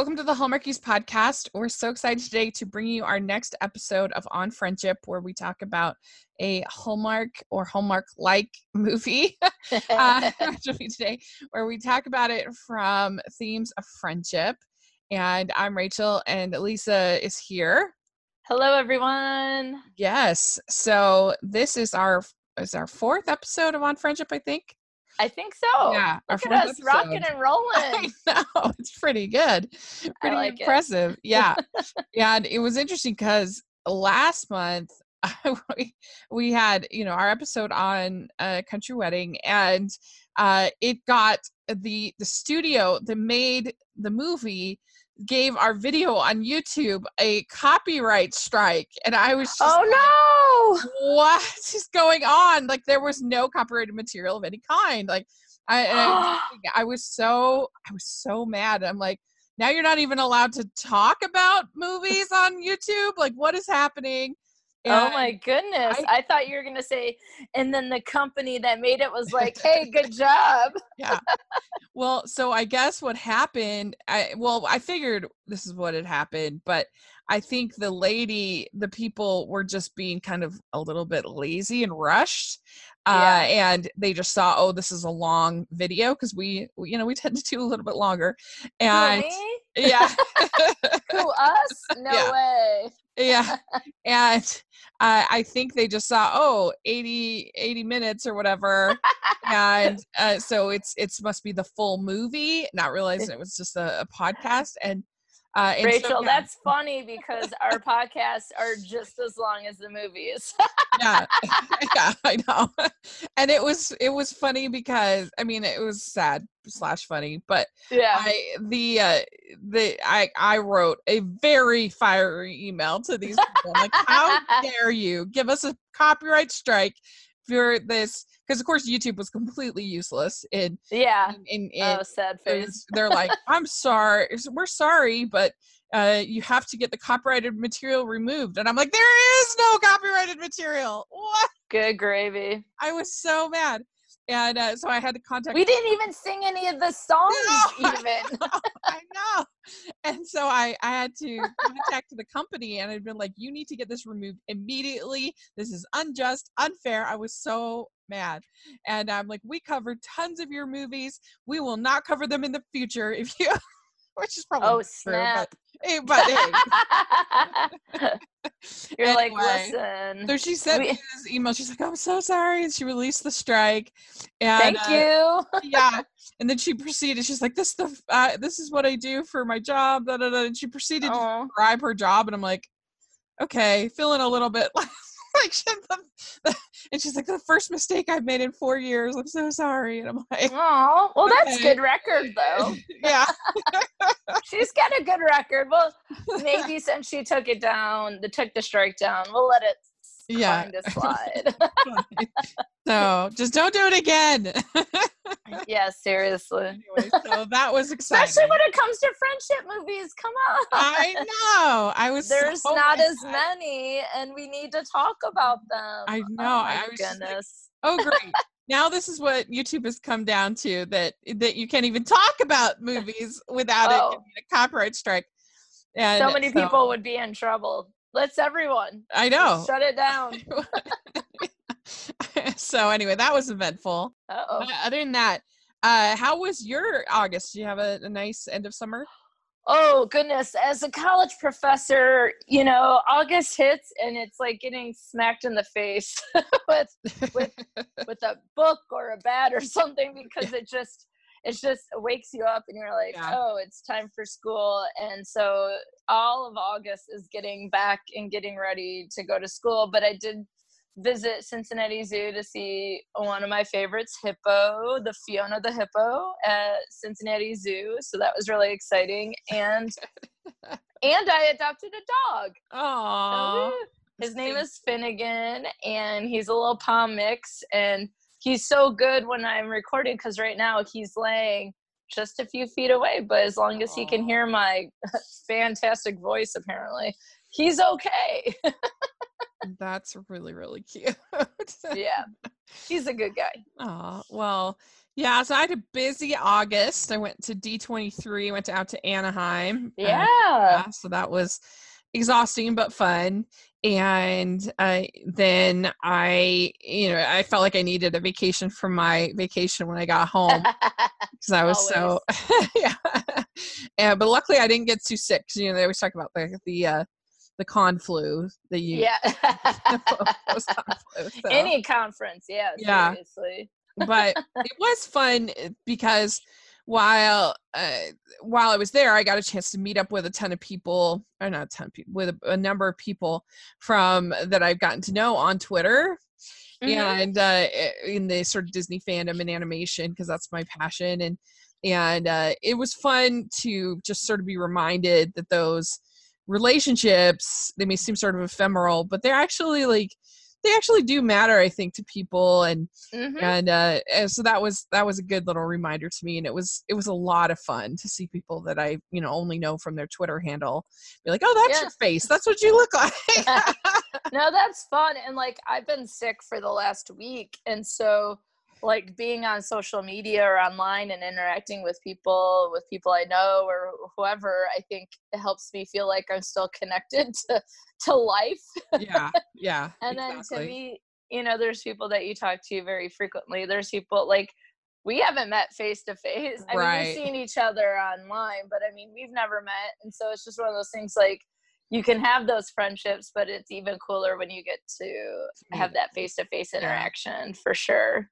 welcome to the Hallmarkies podcast. We're so excited today to bring you our next episode of On Friendship, where we talk about a Hallmark or Hallmark like movie uh, today, where we talk about it from themes of friendship. And I'm Rachel, and Lisa is here. Hello, everyone. Yes. So this is our is our fourth episode of On Friendship, I think. I think so. Yeah, Look at us episode. rocking and rolling. I know it's pretty good, pretty like impressive. It. yeah, yeah. And it was interesting because last month we, we had you know our episode on a country wedding, and uh, it got the the studio that made the movie gave our video on YouTube a copyright strike, and I was just oh no, what is going on? Like there was no copyrighted material of any kind. Like I, I, I was so I was so mad. I'm like, now you're not even allowed to talk about movies on YouTube. Like what is happening? And oh my goodness. I, I, thought you were going to say, and then the company that made it was like, hey, good job. yeah. Well, so I guess what happened, I, well, I figured this is what had happened, but I think the lady, the people were just being kind of a little bit lazy and rushed. Uh, and they just saw, oh, this is a long video because we, we, you know, we tend to do a little bit longer. And really? yeah. Who, us? No yeah. way yeah and uh, i think they just saw oh 80 80 minutes or whatever and uh, so it's it's must be the full movie not realizing it was just a, a podcast and uh, Rachel, so, yeah. that's funny because our podcasts are just as long as the movies. yeah, yeah, I know. And it was it was funny because I mean it was sad slash funny, but yeah, I the uh, the I I wrote a very fiery email to these people. like, how dare you give us a copyright strike for this because of course YouTube was completely useless in yeah in, in, in oh sad face. They're like, I'm sorry, we're sorry, but uh, you have to get the copyrighted material removed, and I'm like, there is no copyrighted material. What? Good gravy. I was so mad. And uh, so I had to contact. We didn't even sing any of the songs, no, even. I know, I know. And so I, I had to contact the company, and I'd been like, "You need to get this removed immediately. This is unjust, unfair." I was so mad. And I'm like, we covered tons of your movies. We will not cover them in the future if you, which is probably oh true, snap. Hey, but. You're anyway, like, listen. So she sent we- me this email. She's like, I'm so sorry. And she released the strike. And, Thank uh, you. yeah. And then she proceeded. She's like, "This the uh, this is what I do for my job." Da, da, da. And she proceeded Aww. to describe her job, and I'm like, "Okay, feeling a little bit like and she's like the first mistake I've made in four years. I'm so sorry. And I'm like, oh, well, that's okay. good record though. yeah, she's got a good record. Well, maybe since she took it down, the took the strike down, we'll let it yeah of slide. so just don't do it again. yeah, seriously. Anyway, so that was exciting. Especially when it comes to friendship movies. Come on. I know. I was. There's so not as many, and we need to talk about them. I know. Oh I was goodness. Like, oh, great. now this is what YouTube has come down to that that you can't even talk about movies without oh. it a copyright strike. And so many so, people would be in trouble. Let's everyone. I know. shut it down. so anyway, that was eventful. Uh-oh. Other than that, uh, how was your August? Do you have a, a nice end of summer? Oh goodness, as a college professor, you know, August hits and it's like getting smacked in the face with with with a book or a bat or something because it just it just wakes you up and you're like, yeah. oh, it's time for school. And so all of August is getting back and getting ready to go to school. But I did visit Cincinnati Zoo to see one of my favorites, Hippo, the Fiona the Hippo at Cincinnati Zoo. So that was really exciting. And and I adopted a dog. Oh. His name is Finnegan, and he's a little Pom mix. And he's so good when I'm recording because right now he's laying just a few feet away. But as long as he can hear my fantastic voice, apparently, he's okay. That's really, really cute. yeah. he's a good guy. Oh well, yeah. So I had a busy August. I went to D23. Went to, out to Anaheim. Yeah. Uh, yeah. So that was exhausting but fun and uh, then i you know i felt like i needed a vacation from my vacation when i got home because i was so yeah and but luckily i didn't get too sick because you know they always talk about the the uh the con flu that you yeah flu, so. any conference yeah yeah seriously. but it was fun eh, because while uh, while I was there, I got a chance to meet up with a ton of people, or not a ton of people, with a, a number of people from that I've gotten to know on Twitter. Mm-hmm. and uh, in the sort of Disney fandom and animation because that's my passion and and uh, it was fun to just sort of be reminded that those relationships they may seem sort of ephemeral but they're actually like they actually do matter i think to people and mm-hmm. and uh and so that was that was a good little reminder to me and it was it was a lot of fun to see people that i you know only know from their twitter handle be like oh that's yes. your face that's what you look like no that's fun and like i've been sick for the last week and so like being on social media or online and interacting with people with people i know or whoever i think it helps me feel like i'm still connected to to life yeah yeah and exactly. then to me you know there's people that you talk to very frequently there's people like we haven't met face to face i right. mean we've seen each other online but i mean we've never met and so it's just one of those things like you can have those friendships but it's even cooler when you get to have that face to face interaction for sure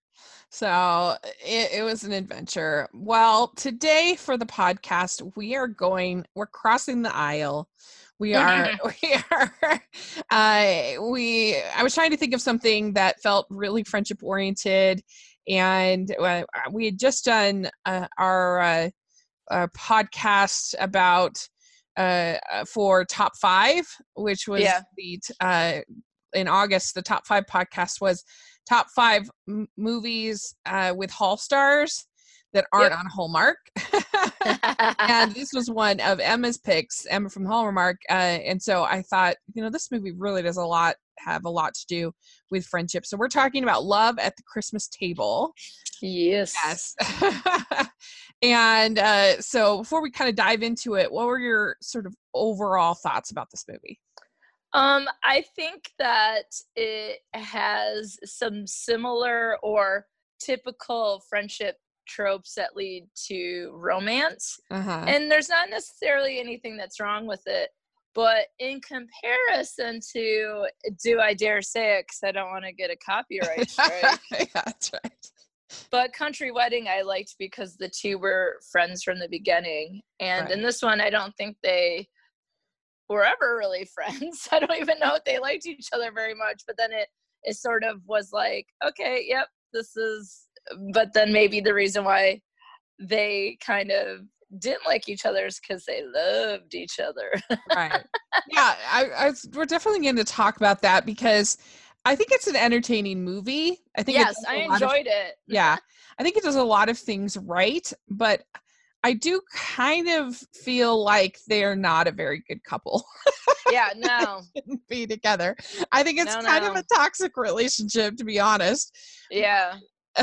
so it, it, was an adventure. Well, today for the podcast, we are going, we're crossing the aisle. We are, we are, uh, we, I was trying to think of something that felt really friendship oriented. And uh, we had just done uh, our uh, podcast about, uh, uh, for top five, which was yeah. the, uh, in August, the top five podcast was top five m- movies uh, with Hall stars that aren't yep. on Hallmark. and this was one of Emma's picks, Emma from Hallmark. Uh, and so I thought, you know, this movie really does a lot, have a lot to do with friendship. So we're talking about love at the Christmas table. Yes. Yes. and uh, so before we kind of dive into it, what were your sort of overall thoughts about this movie? Um, I think that it has some similar or typical friendship tropes that lead to romance. Uh-huh. And there's not necessarily anything that's wrong with it. But in comparison to Do I Dare Say It? Because I don't want to get a copyright strike. yeah, that's right. But Country Wedding, I liked because the two were friends from the beginning. And right. in this one, I don't think they were ever really friends. I don't even know if they liked each other very much. But then it it sort of was like, okay, yep, this is. But then maybe the reason why they kind of didn't like each other is because they loved each other. right. Yeah, I, I, we're definitely going to talk about that because I think it's an entertaining movie. I think yes, I enjoyed of, it. Yeah, I think it does a lot of things right, but I do kind of feel like they're not a very good couple. yeah, no. be together. I think it's no, kind no. of a toxic relationship, to be honest. Yeah.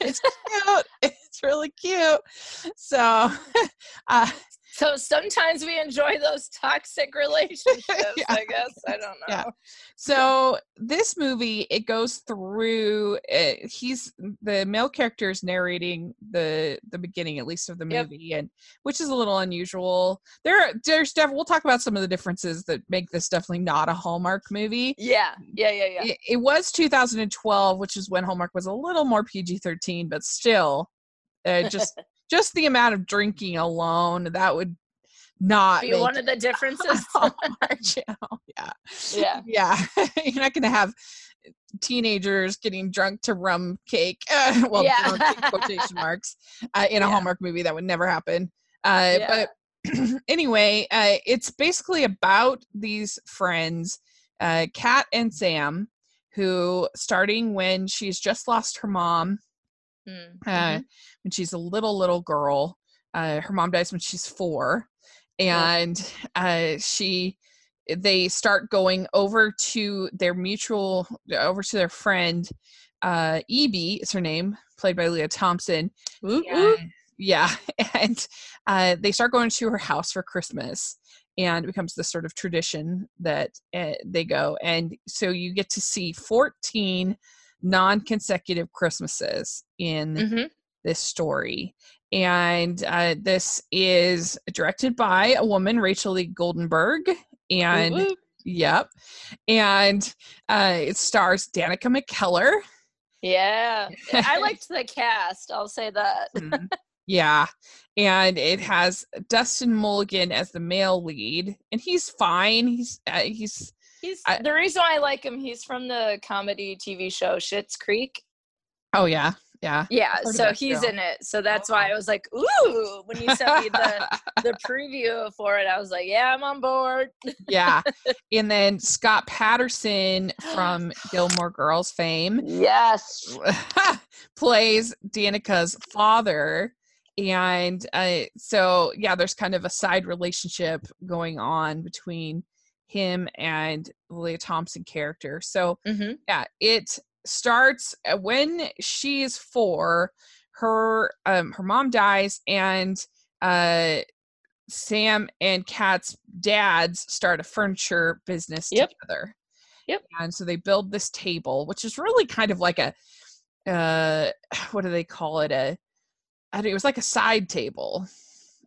it's cute. It's really cute. So, uh, so sometimes we enjoy those toxic relationships yeah. i guess i don't know yeah. so this movie it goes through it, eh, he's the male character is narrating the the beginning at least of the movie yep. and which is a little unusual there there's def- we'll talk about some of the differences that make this definitely not a hallmark movie yeah yeah yeah yeah it, it was 2012 which is when hallmark was a little more pg-13 but still uh, just just the amount of drinking alone that would not be one of the differences channel. Yeah. Yeah. Yeah. You're not gonna have teenagers getting drunk to rum cake. Uh, well, yeah. quotation marks uh, in a yeah. Hallmark movie that would never happen. Uh, yeah. But anyway, uh, it's basically about these friends, uh, Kat and Sam, who starting when she's just lost her mom mm, uh, mm-hmm. when she's a little little girl. Uh, her mom dies when she's four, and uh, she they start going over to their mutual over to their friend uh, Evie is her name, played by Lea Thompson. Ooh, and, yeah, and uh, they start going to her house for Christmas, and it becomes this sort of tradition that uh, they go. And so you get to see 14 non-consecutive Christmases in mm-hmm. this story. And uh, this is directed by a woman, Rachel Lee Goldenberg, and. Ooh. Yep. And uh, it stars Danica McKellar, yeah. I liked the cast, I'll say that. mm-hmm. Yeah. And it has Dustin Mulligan as the male lead, and he's fine. He's uh, he's he's I, the reason why I like him. He's from the comedy TV show Schitt's Creek. Oh yeah, yeah. Yeah, so he's show. in it. So that's why I was like, ooh, when you sent me the the preview for it, I was like, yeah, I'm on board. yeah. And then Scott Patterson from Gilmore Girls fame. Yes. plays Danica's father. And uh, so, yeah, there's kind of a side relationship going on between him and Lea Thompson character. So, mm-hmm. yeah, it starts uh, when she's four her um her mom dies and uh sam and kat's dads start a furniture business yep. together yep and so they build this table which is really kind of like a uh what do they call it a I don't, it was like a side table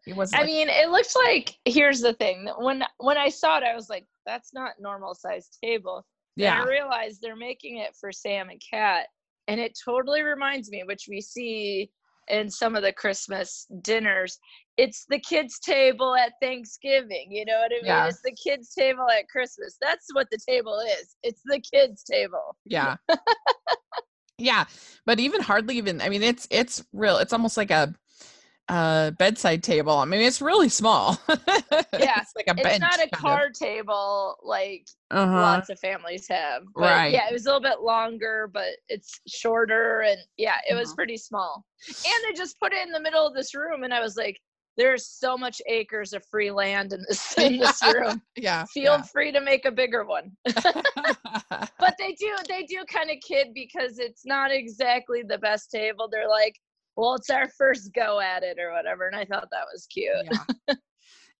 it was i mean it looks like here's the thing when when i saw it i was like that's not normal sized table yeah. And I realized they're making it for Sam and Kat. And it totally reminds me, which we see in some of the Christmas dinners. It's the kids' table at Thanksgiving. You know what I mean? Yeah. It's the kids' table at Christmas. That's what the table is. It's the kids' table. Yeah. yeah. But even hardly even I mean it's it's real it's almost like a uh bedside table. I mean, it's really small. yeah, it's like a bench. It's not a card of. table like uh-huh. lots of families have. But right. Yeah, it was a little bit longer, but it's shorter, and yeah, it uh-huh. was pretty small. And they just put it in the middle of this room, and I was like, "There's so much acres of free land in this in this room. yeah, feel yeah. free to make a bigger one." but they do they do kind of kid because it's not exactly the best table. They're like well, it's our first go at it or whatever. And I thought that was cute.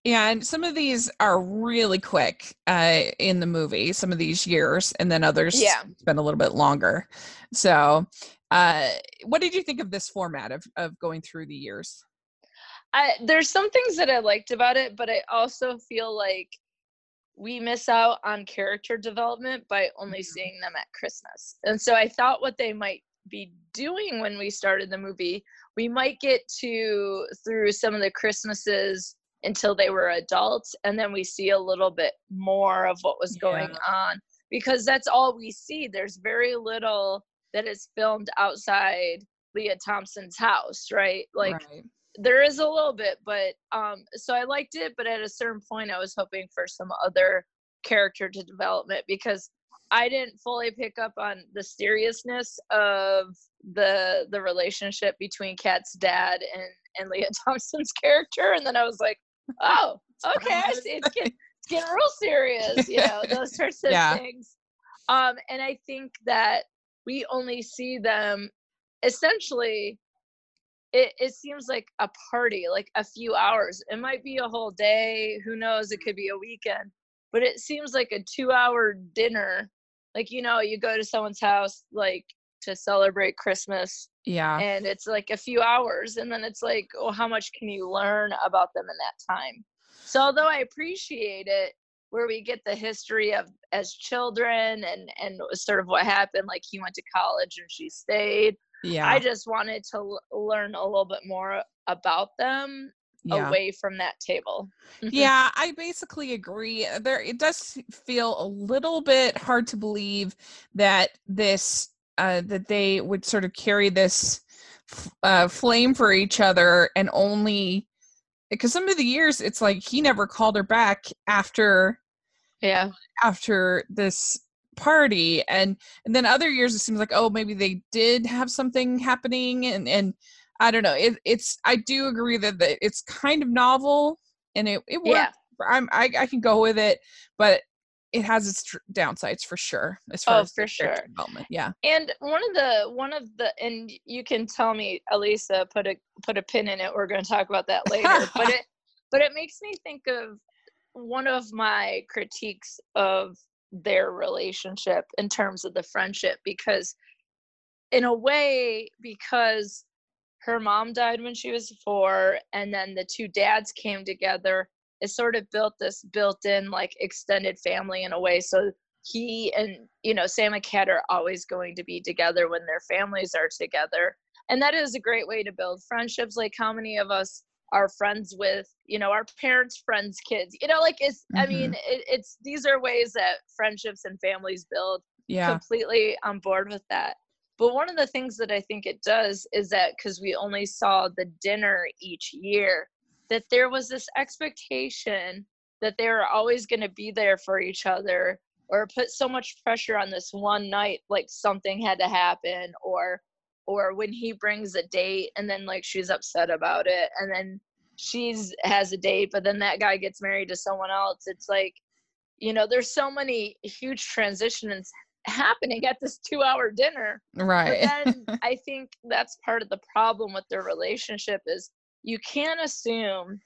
Yeah. and some of these are really quick uh, in the movie, some of these years, and then others yeah. spend a little bit longer. So, uh, what did you think of this format of, of going through the years? I, there's some things that I liked about it, but I also feel like we miss out on character development by only mm-hmm. seeing them at Christmas. And so I thought what they might be doing when we started the movie we might get to through some of the christmases until they were adults and then we see a little bit more of what was going yeah. on because that's all we see there's very little that is filmed outside Lea thompson's house right like right. there is a little bit but um so i liked it but at a certain point i was hoping for some other character to development because I didn't fully pick up on the seriousness of the the relationship between Kat's dad and and Lea Thompson's character, and then I was like, oh, okay, I see. It's getting, it's getting real serious, you know, those sorts of yeah. things. Um, and I think that we only see them essentially. It, it seems like a party, like a few hours. It might be a whole day. Who knows? It could be a weekend but it seems like a two hour dinner like you know you go to someone's house like to celebrate christmas yeah. and it's like a few hours and then it's like oh how much can you learn about them in that time? So although i appreciate it where we get the history of as children and and sort of what happened like he went to college and she stayed yeah. i just wanted to l- learn a little bit more about them yeah. away from that table. Mm-hmm. yeah, I basically agree. Uh, there it does feel a little bit hard to believe that this uh that they would sort of carry this uh flame for each other and only because some of the years it's like he never called her back after yeah after this party and and then other years it seems like oh maybe they did have something happening and and I don't know. It, it's I do agree that the, it's kind of novel and it it works. Yeah. I'm I, I can go with it, but it has its tr- downsides for sure as far oh, as for sure development yeah and one of the one of the and you can tell me elisa put a put a pin in it we're going to talk about that later but it but it makes me think of one of my critiques of their relationship in terms of the friendship because in a way because her mom died when she was four and then the two dads came together. It sort of built this built-in like extended family in a way so he and you know sam and kat are always going to be together when their families are together. And that is a great way to build friendships like how many of us are friends with you know our parents friends kids? You know like it's mm-hmm. i mean it, it's these are ways that friendships and families build. Yeah. Completely on board with that but one of the things that i think it does is that because we only saw the dinner each year that there was this expectation that they were always going to be there for each other or put so much pressure on this one night like something had to happen or or when he brings a date and then like she's upset about it and then she's has a date but then that guy gets married to someone else. It's like you know there's so many huge transitions happening at this two hour dinner right but then i think that's part of the problem with their relationship is you can't assume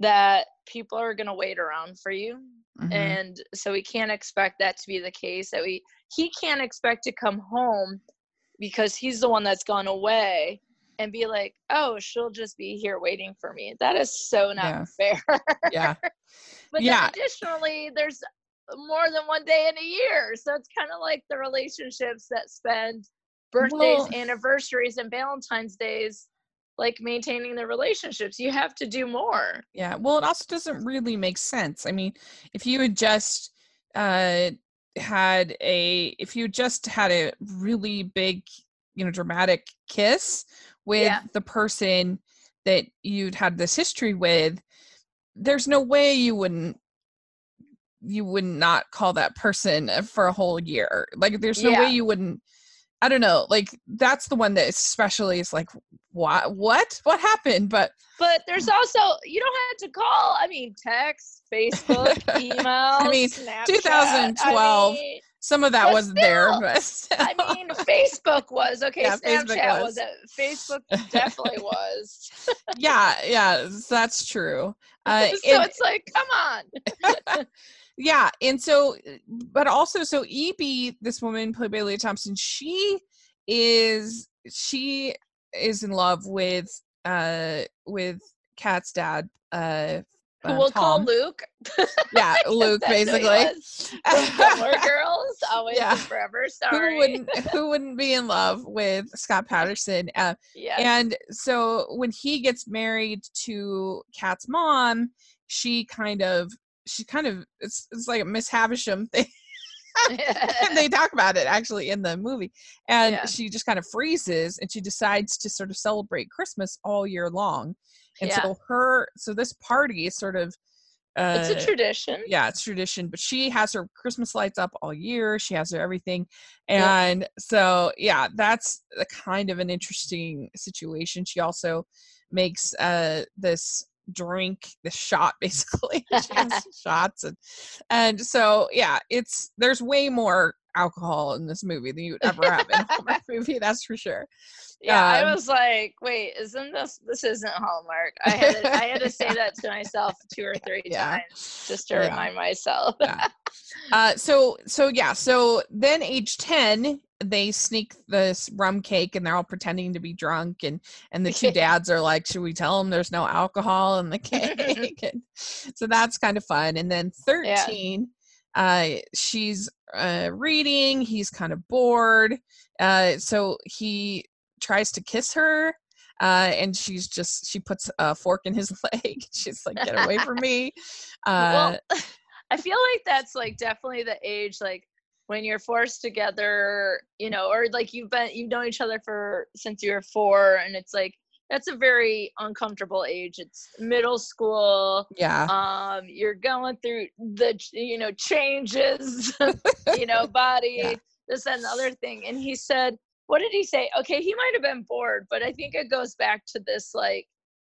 that people are going to wait around for you mm-hmm. and so we can't expect that to be the case that we he can't expect to come home because he's the one that's gone away and be like, oh, she'll just be here waiting for me. That is so not yeah. fair. yeah. But yeah. additionally, there's more than one day in a year. So it's kind of like the relationships that spend birthdays, well, anniversaries, and Valentine's days like maintaining the relationships. You have to do more. Yeah. Well, it also doesn't really make sense. I mean, if you had just uh had a if you just had a really big you know dramatic kiss with yeah. the person that you'd had this history with there's no way you wouldn't you would not call that person for a whole year like there's no yeah. way you wouldn't i don't know like that's the one that especially is like what what what happened but but there's also you don't have to call i mean text facebook email i mean Snapchat. 2012 I mean, some of that wasn't still, there but i mean facebook was okay yeah, snapchat was. was facebook definitely was yeah yeah that's true uh, so and, it's like come on yeah and so but also so eb this woman played by lea thompson she is she is in love with uh with Kat's dad, uh who um, we'll Tom. call Luke. Yeah, Luke, basically. More girls, always yeah. forever. Sorry. Who wouldn't who wouldn't be in love with Scott Patterson? Uh, yeah. And so when he gets married to Kat's mom, she kind of she kind of it's it's like a Miss Havisham thing. and they talk about it actually in the movie. And yeah. she just kind of freezes and she decides to sort of celebrate Christmas all year long. And yeah. so her, so this party is sort of. Uh, it's a tradition. Yeah, it's tradition. But she has her Christmas lights up all year. She has her everything, and yeah. so yeah, that's a kind of an interesting situation. She also makes uh this drink the shot basically shots and and so yeah it's there's way more alcohol in this movie than you would ever have in a Hallmark movie that's for sure yeah um, I was like wait isn't this this isn't Hallmark I had to, I had to say that to myself two or three yeah. times just to yeah. remind myself yeah. uh so so yeah so then age 10 they sneak this rum cake and they're all pretending to be drunk and and the two dads are like should we tell them there's no alcohol in the cake and so that's kind of fun and then 13 yeah. uh she's uh reading he's kind of bored uh so he tries to kiss her uh, and she's just she puts a fork in his leg. She's like, "Get away from me!" Uh, well, I feel like that's like definitely the age like when you're forced together, you know, or like you've been you've known each other for since you were four, and it's like that's a very uncomfortable age. It's middle school. Yeah. Um, you're going through the you know changes, you know, body, yeah. this and the other thing. And he said, what did he say? Okay, he might have been bored, but I think it goes back to this like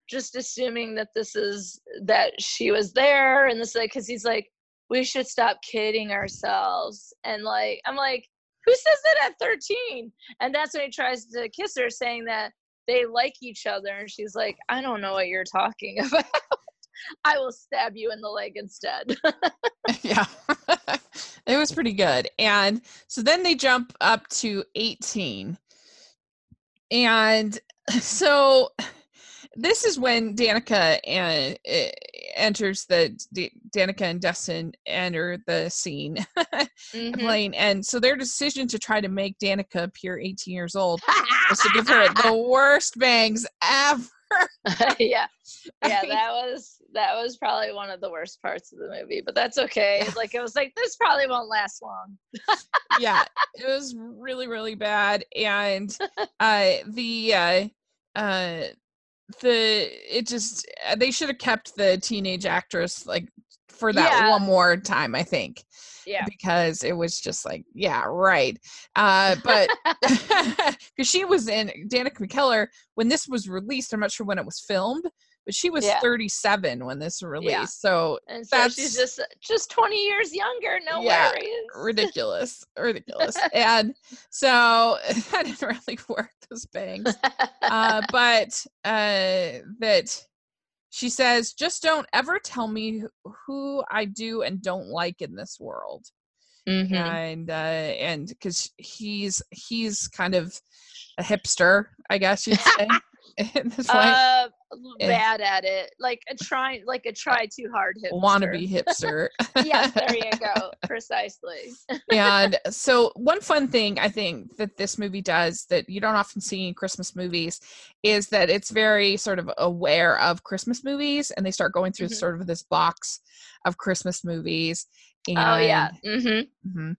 just assuming that this is that she was there and this like because he's like we should stop kidding ourselves. And like, I'm like, who says that at 13? And that's when he tries to kiss her, saying that they like each other. And she's like, I don't know what you're talking about. I will stab you in the leg instead. yeah. it was pretty good. And so then they jump up to 18. And so this is when Danica and uh, enters the D- Danica and Dustin enter the scene mm-hmm. playing, and so their decision to try to make Danica appear 18 years old was to give her the worst bangs ever. yeah, yeah, that was that was probably one of the worst parts of the movie, but that's okay. Like it was like this probably won't last long. yeah, it was really really bad, and uh, the uh, uh, the it just uh, they should have kept the teenage actress like for that yeah. one more time i think yeah because it was just like yeah right uh but because she was in danica mckellar when this was released i'm not sure when it was filmed but she was yeah. 37 when this released yeah. so and so that's she's just just 20 years younger no yeah, worries ridiculous ridiculous and so that didn't really work those bangs uh, but uh, that she says just don't ever tell me who i do and don't like in this world mm-hmm. and uh, and because he's he's kind of a hipster i guess you'd say uh, bad at it. Like a try, like a try too hard hipster. Wannabe hipster. yes, there you go. Precisely. and so, one fun thing I think that this movie does that you don't often see in Christmas movies is that it's very sort of aware of Christmas movies, and they start going through mm-hmm. sort of this box of Christmas movies. And, oh yeah. Mm-hmm. Mm-hmm.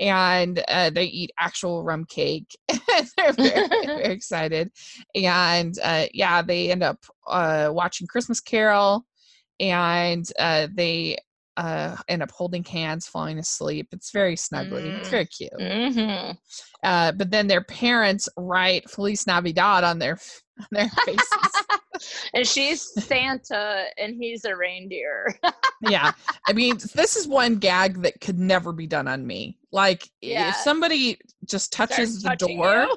And uh, they eat actual rum cake. They're very, very excited. And uh, yeah, they end up uh, watching Christmas Carol, and uh, they uh, end up holding hands, falling asleep. It's very snuggly. Mm. It's very cute. Mm-hmm. Uh, but then their parents write Feliz Navidad on their on their faces. And she's Santa, and he's a reindeer. yeah, I mean, this is one gag that could never be done on me. Like, yeah. if somebody just touches Starts the door,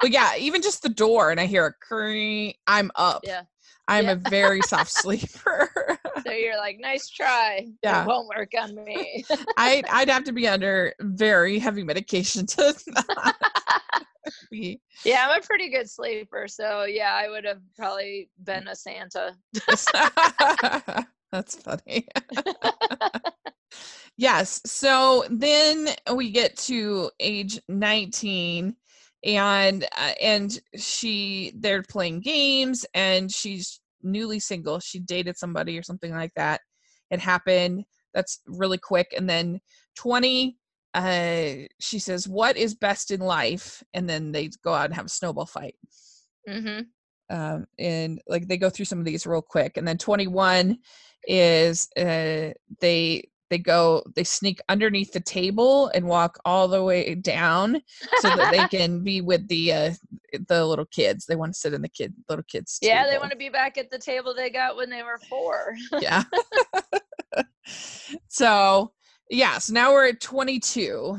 but yeah, even just the door, and I hear a curry, I'm up. Yeah. I'm yeah. a very soft sleeper. so you're like, nice try. Yeah. It won't work on me. I'd I'd have to be under very heavy medication to Yeah, I'm a pretty good sleeper. So yeah, I would have probably been a Santa. That's funny. yes. So then we get to age 19 and uh, and she they're playing games and she's newly single she dated somebody or something like that it happened that's really quick and then 20 uh she says what is best in life? and then they go out and have a snowball fight. Mm-hmm. um and like they go through some of these real quick and then 21 is uh they they go they sneak underneath the table and walk all the way down so that they can be with the uh the little kids. They want to sit in the kid little kids yeah table. they want to be back at the table they got when they were four. Yeah. So yeah so now we're at 22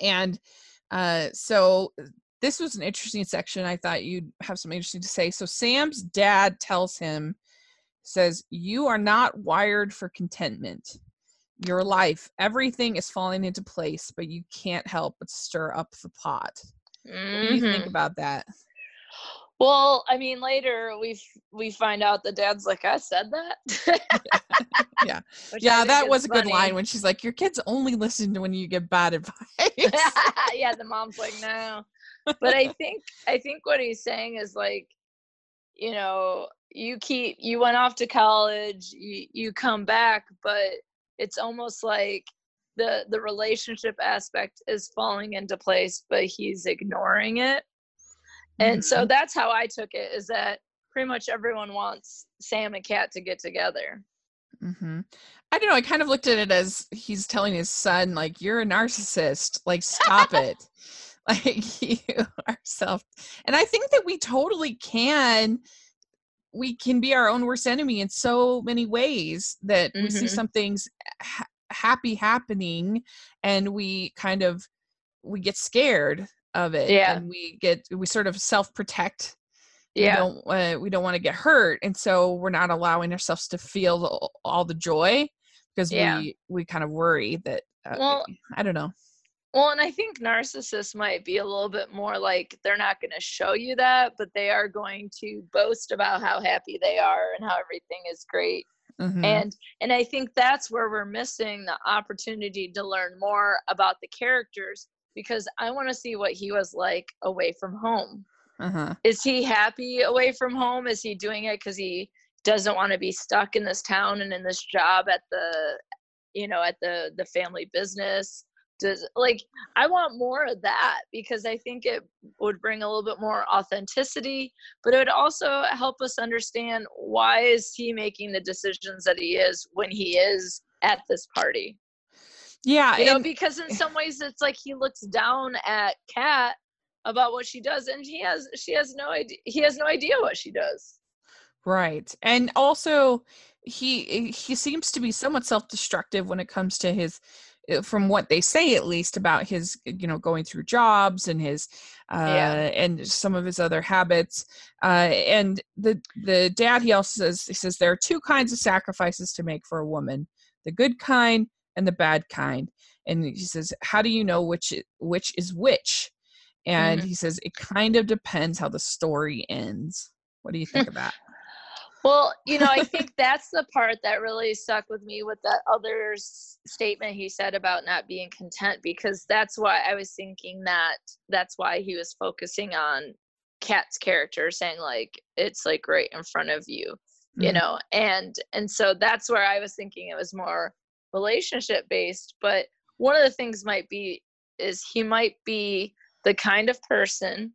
and uh so this was an interesting section i thought you'd have some interesting to say so sam's dad tells him says, You are not wired for contentment. Your life, everything is falling into place, but you can't help but stir up the pot. Mm-hmm. What do you think mm-hmm. about that? Well, I mean, later we we find out the dad's like, I said that. yeah, yeah, yeah that was a funny. good line when she's like, "Your kids only listen to when you give bad advice." yeah, the mom's like, "No," but I think I think what he's saying is like, you know, you keep you went off to college you, you come back but it's almost like the the relationship aspect is falling into place but he's ignoring it and mm-hmm. so that's how i took it is that pretty much everyone wants sam and kat to get together mm-hmm. i don't know i kind of looked at it as he's telling his son like you're a narcissist like stop it like you are self and i think that we totally can we can be our own worst enemy in so many ways that mm-hmm. we see mm-hmm. something's ha- happy happening and we kind of we get scared of it yeah and we get we sort of self-protect yeah we don't uh, we don't want to get hurt and so we're not allowing ourselves to feel all the joy because yeah. we we kind of worry that uh, well i don't know well, and I think narcissists might be a little bit more like they're not going to show you that, but they are going to boast about how happy they are and how everything is great. Mm-hmm. And and I think that's where we're missing the opportunity to learn more about the characters because I want to see what he was like away from home. Uh-huh. Is he happy away from home? Is he doing it because he doesn't want to be stuck in this town and in this job at the, you know, at the the family business? does like i want more of that because i think it would bring a little bit more authenticity but it would also help us understand why is he making the decisions that he is when he is at this party yeah you know because in some ways it's like he looks down at kat about what she does and he has she has no idea he has no idea what she does right and also he he seems to be somewhat self-destructive when it comes to his uh, from what they say at least about his you know going through jobs and his uh yeah. and some of his other habits uh and the the dad he also says he says there are two kinds of sacrifices to make for a woman the good kind and the bad kind and he says how do you know which which is which and mm-hmm. he says it kind of depends how the story ends what do you think of that well, you know, I think that's the part that really stuck with me with that other statement he said about not being content because that's why I was thinking that that's why he was focusing on Kat's character saying like it's like right in front of you, mm-hmm. you know. And and so that's where I was thinking it was more relationship based, but one of the things might be is he might be the kind of person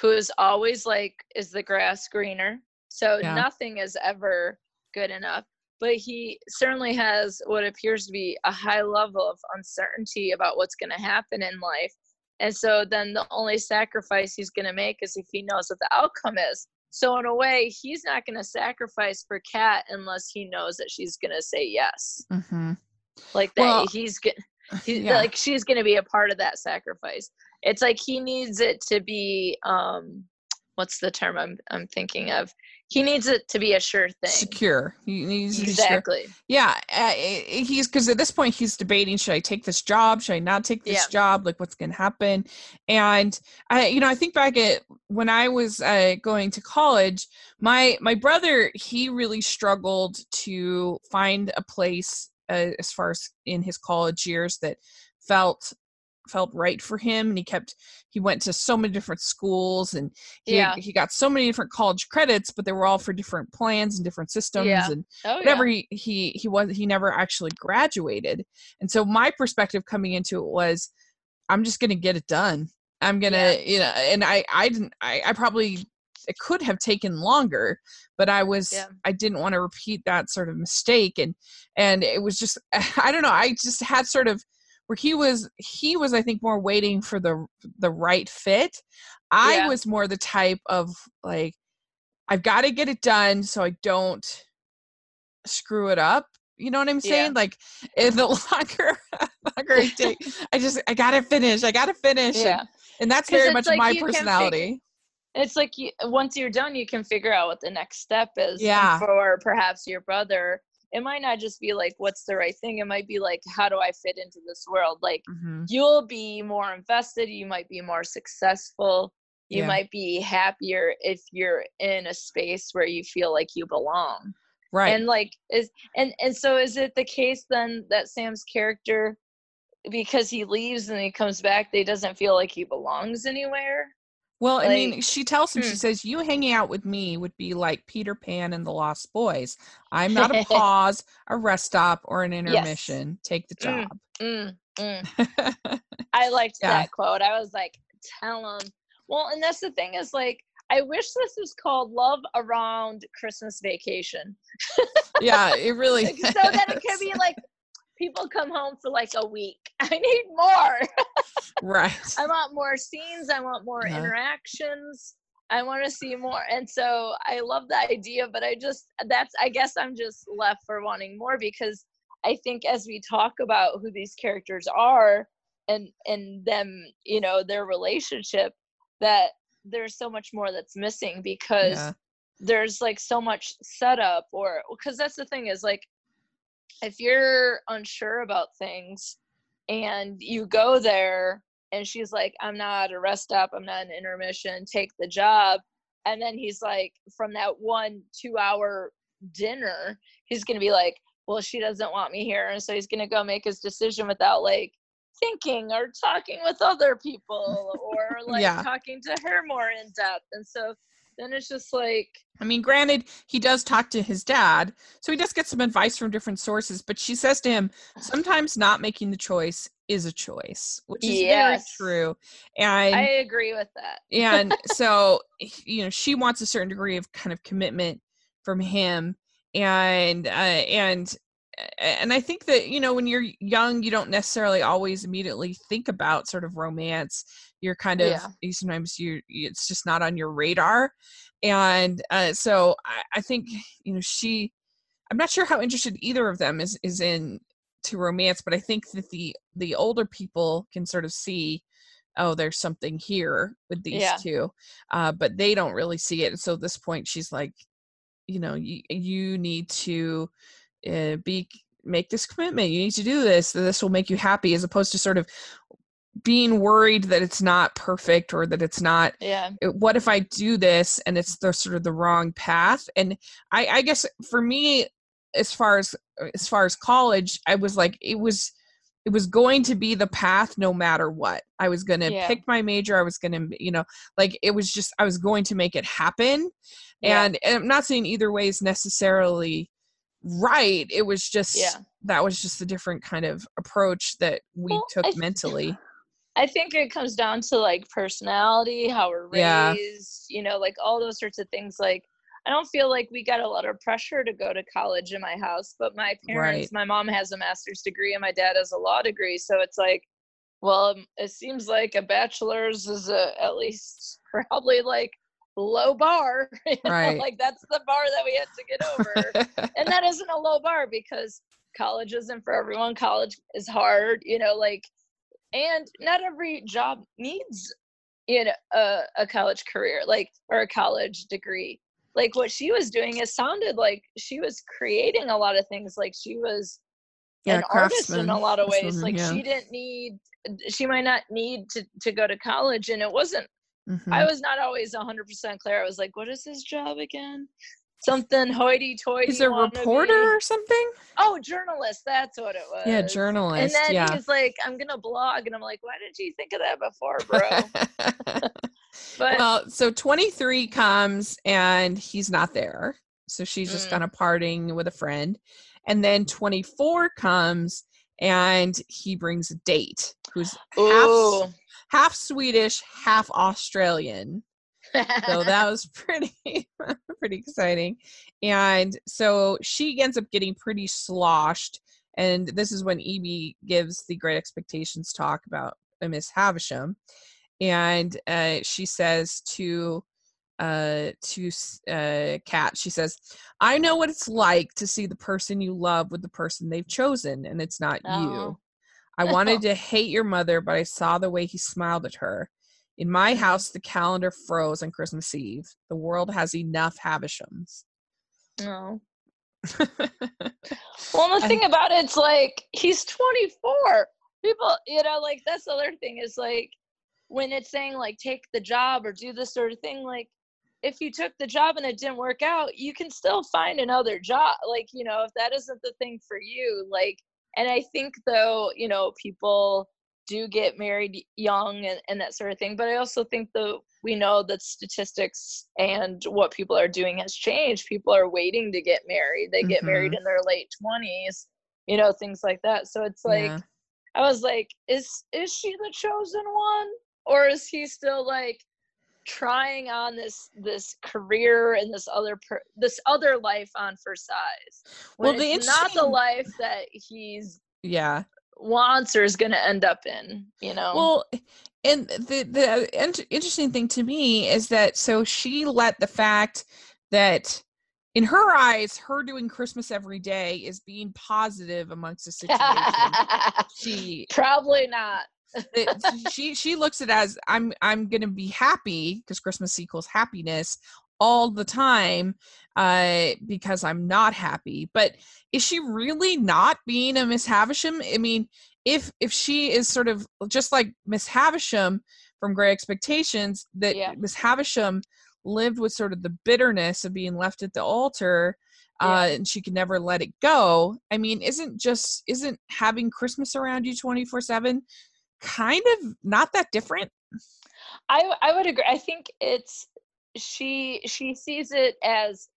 who is always like is the grass greener so yeah. nothing is ever good enough. But he certainly has what appears to be a high level of uncertainty about what's going to happen in life. And so then the only sacrifice he's going to make is if he knows what the outcome is. So in a way, he's not going to sacrifice for Kat unless he knows that she's going to say yes. Mm-hmm. Like that, well, he's. He's yeah. like she's going to be a part of that sacrifice. It's like he needs it to be um what's the term I'm I'm thinking of? He needs it to be a sure thing. Secure. He needs exactly. Sure. Yeah, uh, he's because at this point he's debating: should I take this job? Should I not take this yeah. job? Like, what's going to happen? And I, you know, I think back at when I was uh, going to college, my my brother he really struggled to find a place uh, as far as in his college years that felt felt right for him and he kept he went to so many different schools and he, yeah. he got so many different college credits but they were all for different plans and different systems yeah. and oh, whatever yeah. he, he he was he never actually graduated and so my perspective coming into it was i'm just gonna get it done i'm gonna you know and i i didn't i, I probably it could have taken longer but i was i didn't want to repeat that sort of mistake and and it was just i don't know i just had sort of where he was he was i think more waiting for the the right fit i yeah. was more the type of like i've got to get it done so i don't screw it up you know what i'm saying yeah. like the longer longer it take i just i gotta finish i gotta finish yeah. and, and that's very much like my personality it's like you, once you're done you can figure out what the next step is yeah. for perhaps your brother. It might not just be like what's the right thing. It might be like how do i fit into this world? Like mm-hmm. you'll be more invested. You might be more successful. You yeah. might be happier if you're in a space where you feel like you belong. Right. And like is and and so is it the case then that sam's character because he leaves and he comes back they doesn't feel like he belongs anywhere well, like, I mean, she tells him, hmm. she says, You hanging out with me would be like Peter Pan and the Lost Boys. I'm not a pause, a rest stop, or an intermission. Yes. Take the mm, job. Mm, mm, mm. I liked yeah. that quote. I was like, Tell him. Well, and that's the thing is like, I wish this was called Love Around Christmas Vacation. yeah, it really so that it could be like people come home for like a week. I need more. right. I want more scenes. I want more yeah. interactions. I want to see more. And so I love the idea, but I just that's I guess I'm just left for wanting more because I think as we talk about who these characters are and and them, you know, their relationship that there's so much more that's missing because yeah. there's like so much setup or because that's the thing is like if you're unsure about things and you go there and she's like i'm not a rest stop i'm not an intermission take the job and then he's like from that one two hour dinner he's gonna be like well she doesn't want me here and so he's gonna go make his decision without like thinking or talking with other people or like yeah. talking to her more in depth and so then it's just like i mean granted he does talk to his dad so he does get some advice from different sources but she says to him sometimes not making the choice is a choice which is yes. very true and i agree with that and so you know she wants a certain degree of kind of commitment from him and uh, and and I think that you know when you're young, you don't necessarily always immediately think about sort of romance. You're kind of yeah. sometimes you it's just not on your radar, and uh, so I, I think you know she. I'm not sure how interested either of them is is in to romance, but I think that the the older people can sort of see, oh, there's something here with these yeah. two, uh, but they don't really see it. And so at this point, she's like, you know, you you need to uh, be make this commitment you need to do this this will make you happy as opposed to sort of being worried that it's not perfect or that it's not yeah. eh, what if i do this and it's the sort of the wrong path? And i i guess for me as far as as far as college i was like it was it was going to be the path no matter what. I was going to yeah. pick my major i was going to you know like it was just i was going to make it happen. Yeah. and, and i'm not saying either way is necessarily right. It was just yeah. that was just a different kind of approach that we well, took I mentally i think it comes down to like personality how we're raised yeah. you know like all those sorts of things like i don't feel like we got a lot of pressure to go to college in my house but my parents right. my mom has a master's degree and my dad has a law degree so it's like well um, it seems like a bachelor's is a, at least probably like low bar. right. Like that's the bar that we had to get over. and that isn't a low bar because college isn't for everyone. College is hard, you know, like and not every job needs you know a, a college career like or a college degree like what she was doing it sounded like she was creating a lot of things like she was yeah, an artist in a lot of ways like yeah. she didn't need she might not need to, to go to college and it wasn't Mm-hmm. I was not always 100% clear. I was like, what is this job again? Something hoity toity. He's a reporter or something? Oh, journalist. That's what it was. Yeah, journalist. And then yeah. he's like, I'm going to blog. And I'm like, why did you think of that before, bro? but well, so 23 comes and he's not there. So she's just mm. kind of parting with a friend. And then 24 comes and he brings a date who's half half Swedish, half Australian. So that was pretty pretty exciting. And so she ends up getting pretty sloshed. And this is when Evie gives the Great Expectations talk about Miss Havisham. And uh, she says to uh to uh Kat she says i know what it's like to see the person you love with the person they've chosen and it's not oh. you I wanted to hate your mother, but I saw the way he smiled at her. In my house, the calendar froze on Christmas Eve. The world has enough Havishams. No. Oh. well, the thing about it's like he's 24. People, you know, like that's the other thing is like when it's saying like take the job or do this sort of thing, like if you took the job and it didn't work out, you can still find another job. Like, you know, if that isn't the thing for you, like and i think though you know people do get married young and, and that sort of thing but i also think that we know that statistics and what people are doing has changed. People are waiting to get married. They get mm-hmm. married in their late 20s you know things like that. So it's like yeah. i was like is is she the chosen one? Or is he still like trying on this this career and this other per, this other life on for size? Well the it's not the life that he's yeah wants or is going to end up in you know well and the the uh, interesting thing to me is that so she let the fact that in her eyes, her doing Christmas every day is being positive amongst the situation. she probably not. she she looks at it as I'm I'm gonna be happy because Christmas equals happiness all the time uh because I'm not happy. But is she really not being a Miss Havisham? I mean, if if she is sort of just like Miss Havisham from Great Expectations, that yeah. Miss Havisham lived with sort of the bitterness of being left at the altar uh, and she could never let it go i mean isn't just isn't having christmas around you 24 7 kind of not that different i i would agree i think it's she she sees it as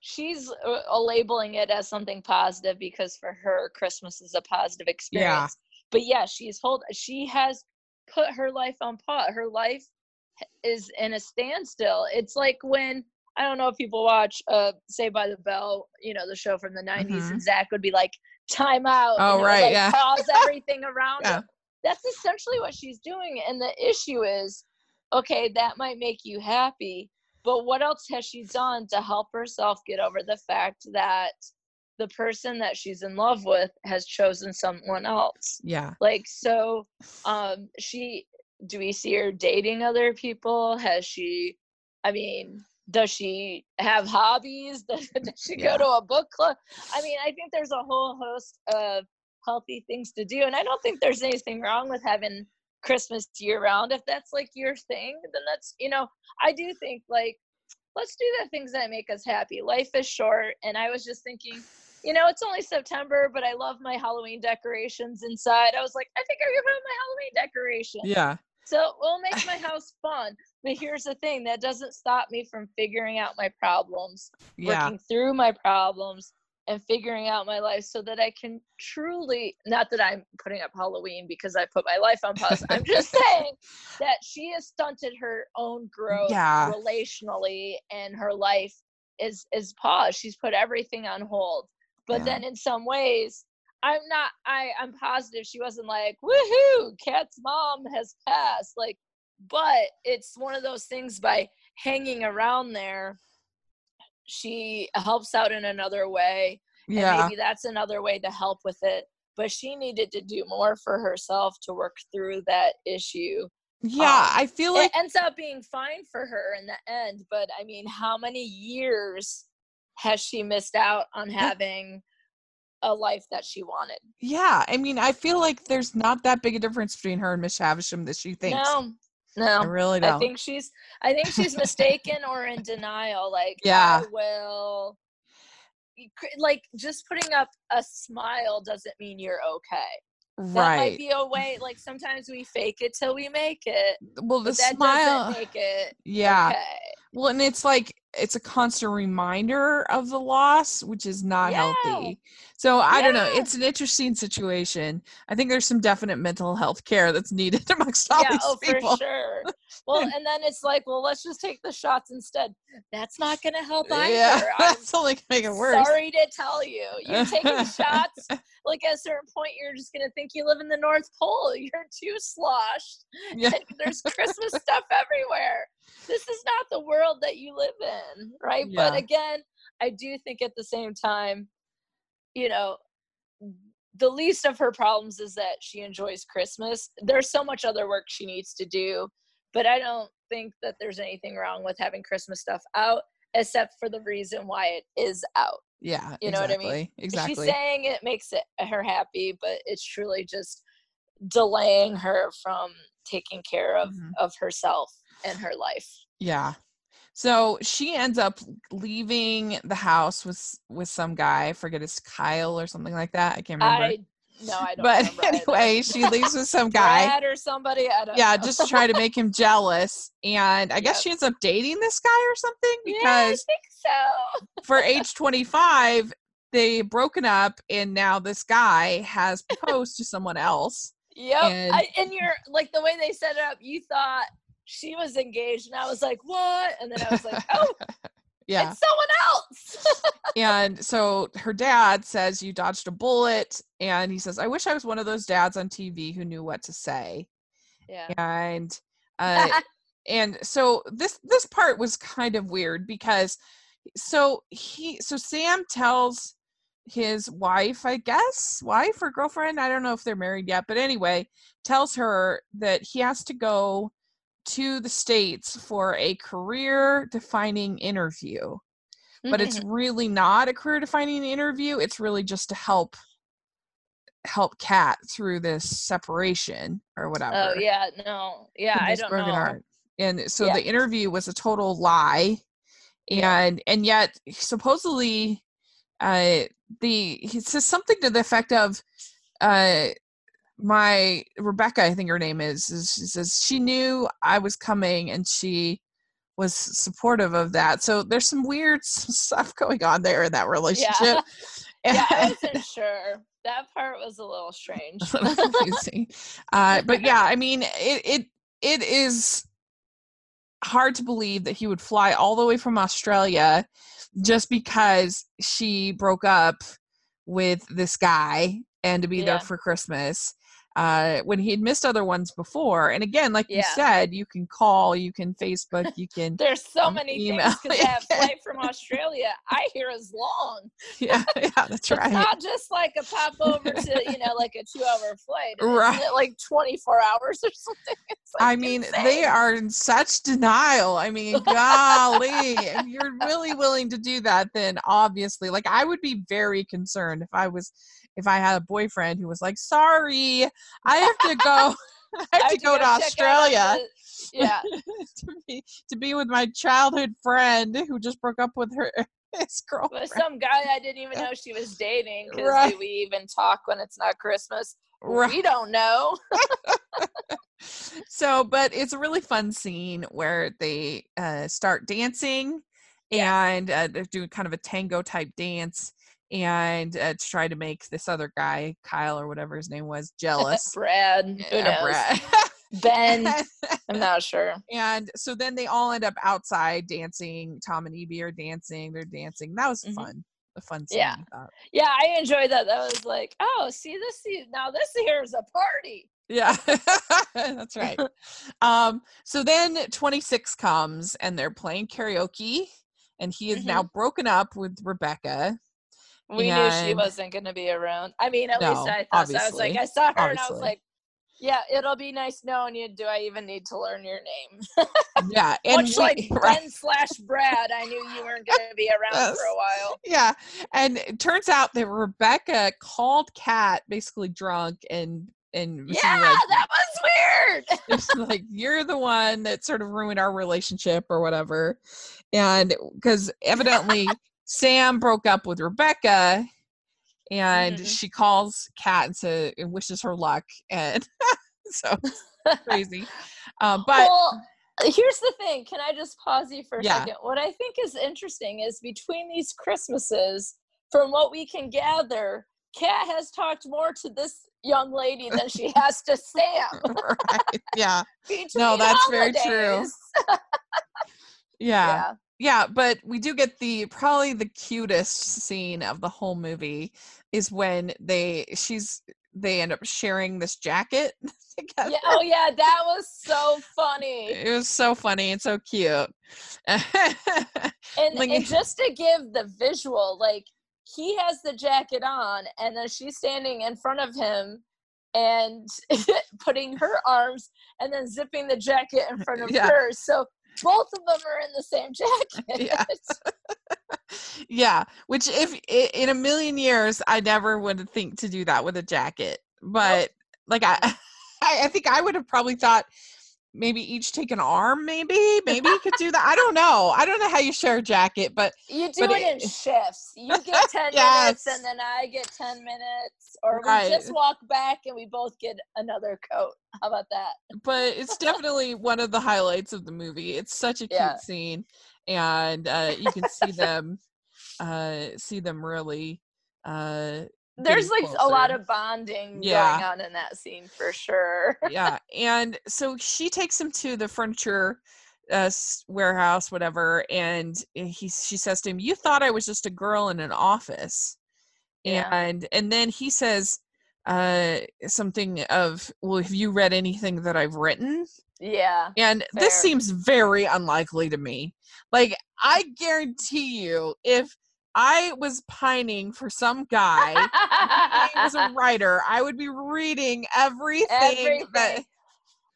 she's uh, labeling it as something positive because for her christmas is a positive experience yeah. but yeah she's hold she has put her life on pause her life is in a standstill. It's like when I don't know if people watch uh Saved by the Bell, you know, the show from the 90s, mm-hmm. and Zach would be like, time out. Oh, you know, right. Like, yeah. Pause everything around yeah. That's essentially what she's doing. And the issue is, okay, that might make you happy, but what else has she done to help herself get over the fact that the person that she's in love with has chosen someone else? Yeah. Like, so um she do we see her dating other people? Has she, I mean, does she have hobbies? Does, does she yeah. go to a book club? I mean, I think there's a whole host of healthy things to do. And I don't think there's anything wrong with having Christmas year round. If that's like your thing, then that's, you know, I do think like, let's do the things that make us happy. Life is short. And I was just thinking, you know, it's only September, but I love my Halloween decorations inside. I was like, I think I'm gonna put my Halloween decoration. Yeah. So we'll make my house fun. But here's the thing that doesn't stop me from figuring out my problems, yeah. working through my problems, and figuring out my life so that I can truly not that I'm putting up Halloween because I put my life on pause. I'm just saying that she has stunted her own growth yeah. relationally and her life is is paused. She's put everything on hold. But yeah. then in some ways I'm not I I'm positive she wasn't like woohoo Kat's mom has passed like but it's one of those things by hanging around there she helps out in another way yeah maybe that's another way to help with it but she needed to do more for herself to work through that issue yeah um, i feel like it ends up being fine for her in the end but i mean how many years has she missed out on having a life that she wanted. Yeah, I mean, I feel like there's not that big a difference between her and Miss Havisham that she thinks. No, no, I really don't. I think she's, I think she's mistaken or in denial. Like, yeah, I will. Like, just putting up a smile doesn't mean you're okay. That right. might be a way. Like sometimes we fake it till we make it. Well, the smile make it. Yeah. Okay. Well, and it's like it's a constant reminder of the loss, which is not yeah. healthy. So I yeah. don't know. It's an interesting situation. I think there's some definite mental health care that's needed amongst all yeah, these oh, people. for sure. Well, and then it's like, well, let's just take the shots instead. That's not going to help either. Yeah, that's only going to make it worse. Sorry to tell you, you're taking shots. Like at a certain point, you're just going to think you live in the North Pole. You're too sloshed. Yeah. there's Christmas stuff everywhere this is not the world that you live in, right? Yeah. But again, I do think at the same time, you know, the least of her problems is that she enjoys Christmas. There's so much other work she needs to do, but I don't think that there's anything wrong with having Christmas stuff out, except for the reason why it is out. Yeah, you know exactly, what I mean. Exactly. She's saying it makes it her happy, but it's truly just delaying her from taking care of mm-hmm. of herself in her life. Yeah. So she ends up leaving the house with with some guy. I forget it's Kyle or something like that. I can't remember. I, no, I don't. But anyway, she leaves with some guy. Or somebody. yeah, know. just to try to make him jealous. And I guess yep. she ends up dating this guy or something because yeah, I think so. for age twenty five, they broken up, and now this guy has proposed to someone else. Yep. And, I, and you're like the way they set it up, you thought she was engaged and I was like, what? And then I was like, oh, yeah. It's someone else. and so her dad says, You dodged a bullet. And he says, I wish I was one of those dads on TV who knew what to say. Yeah. And uh and so this this part was kind of weird because so he so Sam tells his wife, I guess, wife or girlfriend, I don't know if they're married yet, but anyway, tells her that he has to go to the states for a career defining interview. Mm-hmm. But it's mm-hmm. really not a career defining interview, it's really just to help help Kat through this separation or oh, whatever. Oh yeah, no. Yeah, I don't know. Heart. And so yeah. the interview was a total lie. And yeah. and yet supposedly uh the he says something to the effect of uh my Rebecca, I think her name is, is she says she knew I was coming and she was supportive of that. So there's some weird stuff going on there in that relationship. Yeah, yeah I wasn't sure. That part was a little strange. uh, but yeah, I mean, it it it is hard to believe that he would fly all the way from Australia just because she broke up with this guy and to be yeah. there for Christmas uh, when he had missed other ones before. And again, like yeah. you said, you can call, you can Facebook, you can. There's so um, many email. things because that flight from Australia, I hear is long. Yeah, yeah, that's right. It's not just like a pop over to you know like a two hour flight, right? like 24 hours or something. Like I mean, insane. they are in such denial. I mean, golly, if you're really willing to do that, then obviously, like I would be very concerned if I was if I had a boyfriend who was like, "Sorry, I have to go. I have to, go, to Australia." The, yeah, to be to be with my childhood friend who just broke up with her his girlfriend. With some guy I didn't even know she was dating because right. we even talk when it's not Christmas. Right. We don't know. so, but it's a really fun scene where they uh, start dancing yeah. and uh, they're doing kind of a tango type dance and uh, to try to make this other guy, Kyle or whatever his name was, jealous. Brad. Who knows? Brad. ben. I'm not sure. And so then they all end up outside dancing. Tom and Evie are dancing. They're dancing. That was mm-hmm. fun. A fun scene. Yeah. I yeah, I enjoyed that. That was like, oh, see this now this here is a party. Yeah, that's right. um, so then 26 comes and they're playing karaoke, and he is mm-hmm. now broken up with Rebecca. We and knew she wasn't going to be around. I mean, at no, least I thought so. I was like, I saw her obviously. and I was like, yeah, it'll be nice knowing you. Do I even need to learn your name? yeah, and much we, like. Ben slash Brad, I knew you weren't going to be around for a while. Yeah, and it turns out that Rebecca called Kat basically drunk and and yeah, like, that was weird. like you're the one that sort of ruined our relationship or whatever, and because evidently Sam broke up with Rebecca and mm-hmm. she calls Kat and, says, and wishes her luck. And so crazy. Um, but well, here's the thing. Can I just pause you for a yeah. second? What I think is interesting is between these Christmases, from what we can gather, Kat has talked more to this young lady than she has to Sam. right. Yeah. no, that's holidays. very true. yeah. yeah yeah, but we do get the probably the cutest scene of the whole movie is when they she's they end up sharing this jacket together. Yeah, oh yeah, that was so funny. It was so funny and so cute. and, like, and just to give the visual, like he has the jacket on and then she's standing in front of him and putting her arms and then zipping the jacket in front of yeah. her. So both of them are in the same jacket. Yeah. yeah. Which if in a million years I never would think to do that with a jacket. But nope. like I I think I would have probably thought maybe each take an arm maybe? Maybe you could do that? I don't know. I don't know how you share a jacket but you do but it, it, in shifts. You get 10 yes. minutes and then i get 10 minutes or right. we just walk back and we both get another coat. How about that? But it's definitely one of the highlights of the movie. It's such a cute yeah. scene and uh, you can see them uh, see them really uh, there's like closer. a lot of bonding yeah. going on in that scene for sure. yeah, and so she takes him to the furniture uh, warehouse, whatever, and he she says to him, "You thought I was just a girl in an office," yeah. and and then he says, uh something of well have you read anything that i've written yeah and fair. this seems very unlikely to me like i guarantee you if i was pining for some guy who was a writer i would be reading everything, everything. that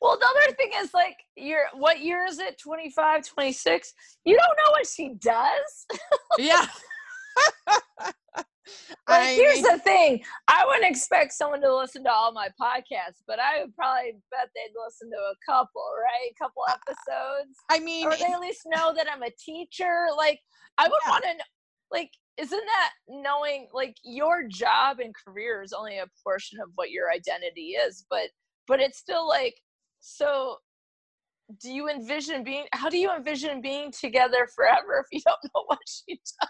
well the other thing is like you're what year is it 25 26 you don't know what she does yeah here's mean, the thing: I wouldn't expect someone to listen to all my podcasts, but I would probably bet they'd listen to a couple, right? A couple episodes. I mean, or they at least know that I'm a teacher. Like, I would yeah. want to, like, isn't that knowing like your job and career is only a portion of what your identity is, but but it's still like so do you envision being how do you envision being together forever if you don't know what she does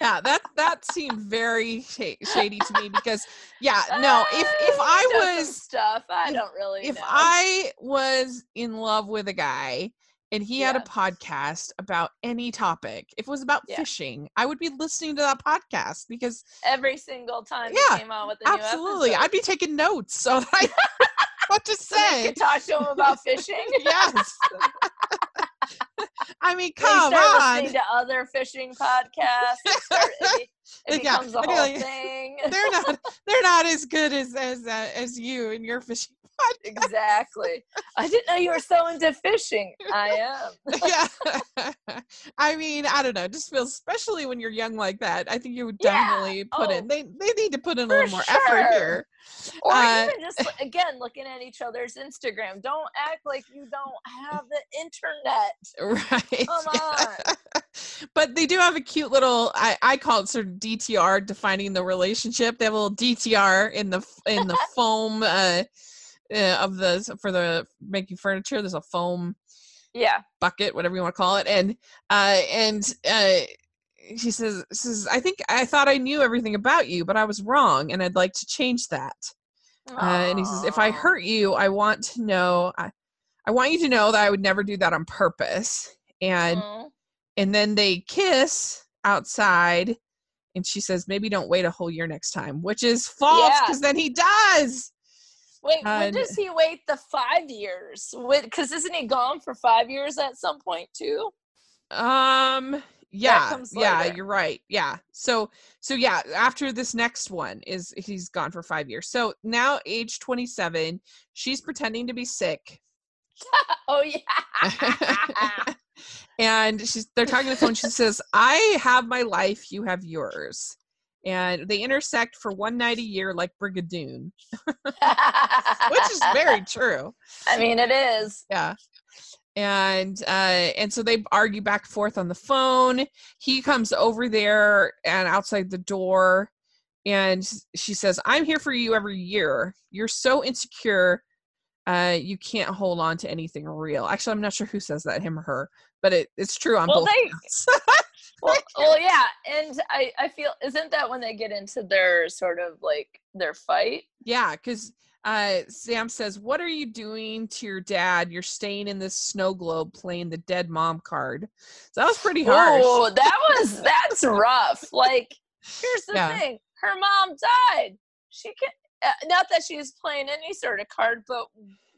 yeah, that that seemed very shady to me because yeah, no, if if uh, I was stuff, I don't really. If know. I was in love with a guy and he had a podcast about any topic, if it was about yeah. fishing, I would be listening to that podcast because every single time yeah, came out with a absolutely, I'd be taking notes so that I what to say. Could talk to him about fishing. yes. I mean, come they start on. Listening to other fishing podcasts. Start, it, it becomes yeah, a whole thing. They're not. They're not as good as as uh, as you and your fishing podcast. Exactly. I didn't know you were so into fishing. I am. yeah. I mean, I don't know. Just feels, especially when you're young like that. I think you would definitely yeah. put oh, in. They they need to put in a little more sure. effort here. Or uh, even just again looking at each other's Instagram. Don't act like you don't have the internet. Right. Come on. But they do have a cute little. I I call it sort of DTR defining the relationship. They have a little DTR in the in the foam. Uh, uh, of the for the making furniture. There's a foam yeah bucket, whatever you want to call it, and uh, and uh, she says says I think I thought I knew everything about you, but I was wrong, and I'd like to change that. Uh, and he says, if I hurt you, I want to know. I, I want you to know that I would never do that on purpose. And Aww. And then they kiss outside, and she says, maybe don't wait a whole year next time, which is false because yeah. then he does. Wait, when does he wait the five years? Because isn't he gone for five years at some point too? Um. Yeah. Yeah. You're right. Yeah. So. So yeah. After this next one is he's gone for five years. So now, age 27, she's pretending to be sick. oh yeah. and she's they're talking on the phone. She says, "I have my life. You have yours." and they intersect for one night a year like Brigadoon, which is very true. I mean, it is. Yeah. And uh, and so they argue back and forth on the phone. He comes over there and outside the door, and she says, "I'm here for you every year. You're so insecure, uh, you can't hold on to anything real." Actually, I'm not sure who says that, him or her, but it, it's true on well, both. They, well, well, yeah, and I I feel isn't that when they get into their sort of like their fight? Yeah, because uh, Sam says, "What are you doing to your dad? You're staying in this snow globe playing the dead mom card." So that was pretty harsh. Oh, that was that's rough. Like, here's the yeah. thing: her mom died. She can uh, not that she's playing any sort of card, but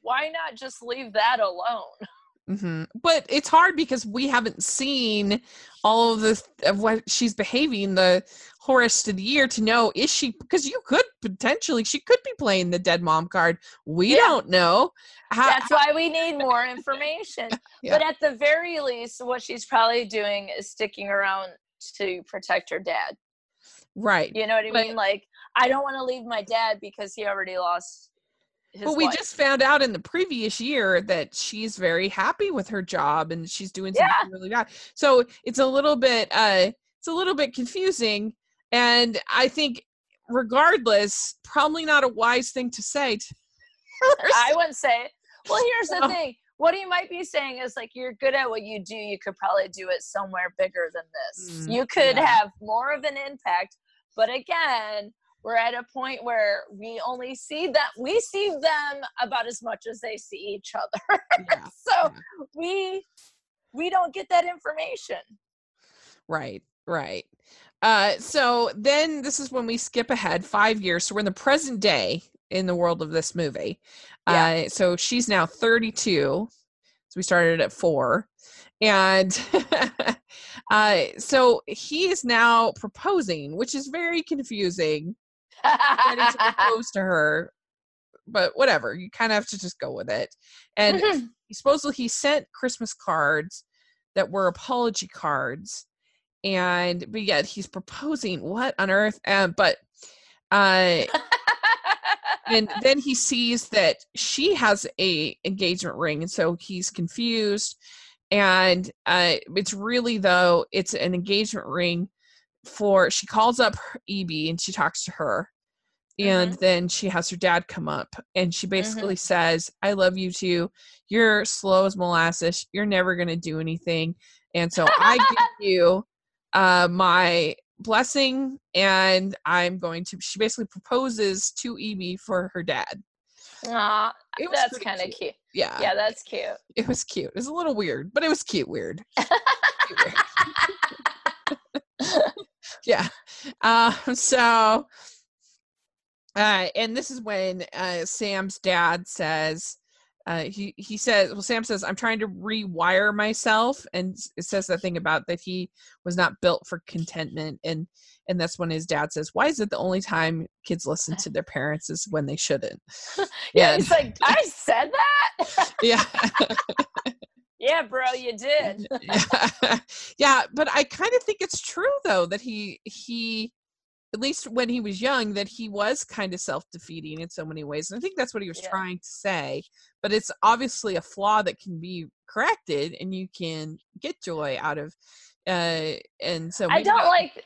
why not just leave that alone? Mm-hmm. But it's hard because we haven't seen all of the of what she's behaving the whole rest of the year to know is she because you could potentially she could be playing the dead mom card. We yeah. don't know. How, That's why we need more information. yeah. But at the very least, what she's probably doing is sticking around to protect her dad. Right. You know what I but, mean? Like I don't want to leave my dad because he already lost but we just found out in the previous year that she's very happy with her job and she's doing something yeah. really good. So it's a little bit uh it's a little bit confusing and I think regardless probably not a wise thing to say to I wouldn't say Well, here's the thing. What he might be saying is like you're good at what you do, you could probably do it somewhere bigger than this. Mm, you could yeah. have more of an impact, but again, we're at a point where we only see that we see them about as much as they see each other yeah. so yeah. we we don't get that information right right Uh, so then this is when we skip ahead five years. So we're in the present day in the world of this movie. Yeah. Uh, so she's now 32. So we started at four. And uh, so he is now proposing, which is very confusing. Getting to propose to her, but whatever. You kind of have to just go with it. And he supposedly he sent Christmas cards that were apology cards, and but yet he's proposing. What on earth? Um, but uh, and then he sees that she has a engagement ring, and so he's confused and uh, it's really though it's an engagement ring for she calls up Evie and she talks to her and mm-hmm. then she has her dad come up and she basically mm-hmm. says i love you too you're slow as molasses you're never going to do anything and so i give you uh, my blessing and i'm going to she basically proposes to evie for her dad Aw, that's kind of cute. cute. Yeah. Yeah, that's cute. It was cute. It was a little weird, but it was cute weird. cute, weird. yeah. Uh, so, uh, and this is when uh, Sam's dad says, uh, he he says, well, Sam says, I'm trying to rewire myself, and it says that thing about that he was not built for contentment, and and that's when his dad says, "Why is it the only time kids listen to their parents is when they shouldn't?" yeah, he's like, "I said that." yeah. Yeah, bro, you did. yeah. but I kind of think it's true though that he he at least when he was young that he was kind of self-defeating in so many ways and i think that's what he was yeah. trying to say but it's obviously a flaw that can be corrected and you can get joy out of uh and so i don't like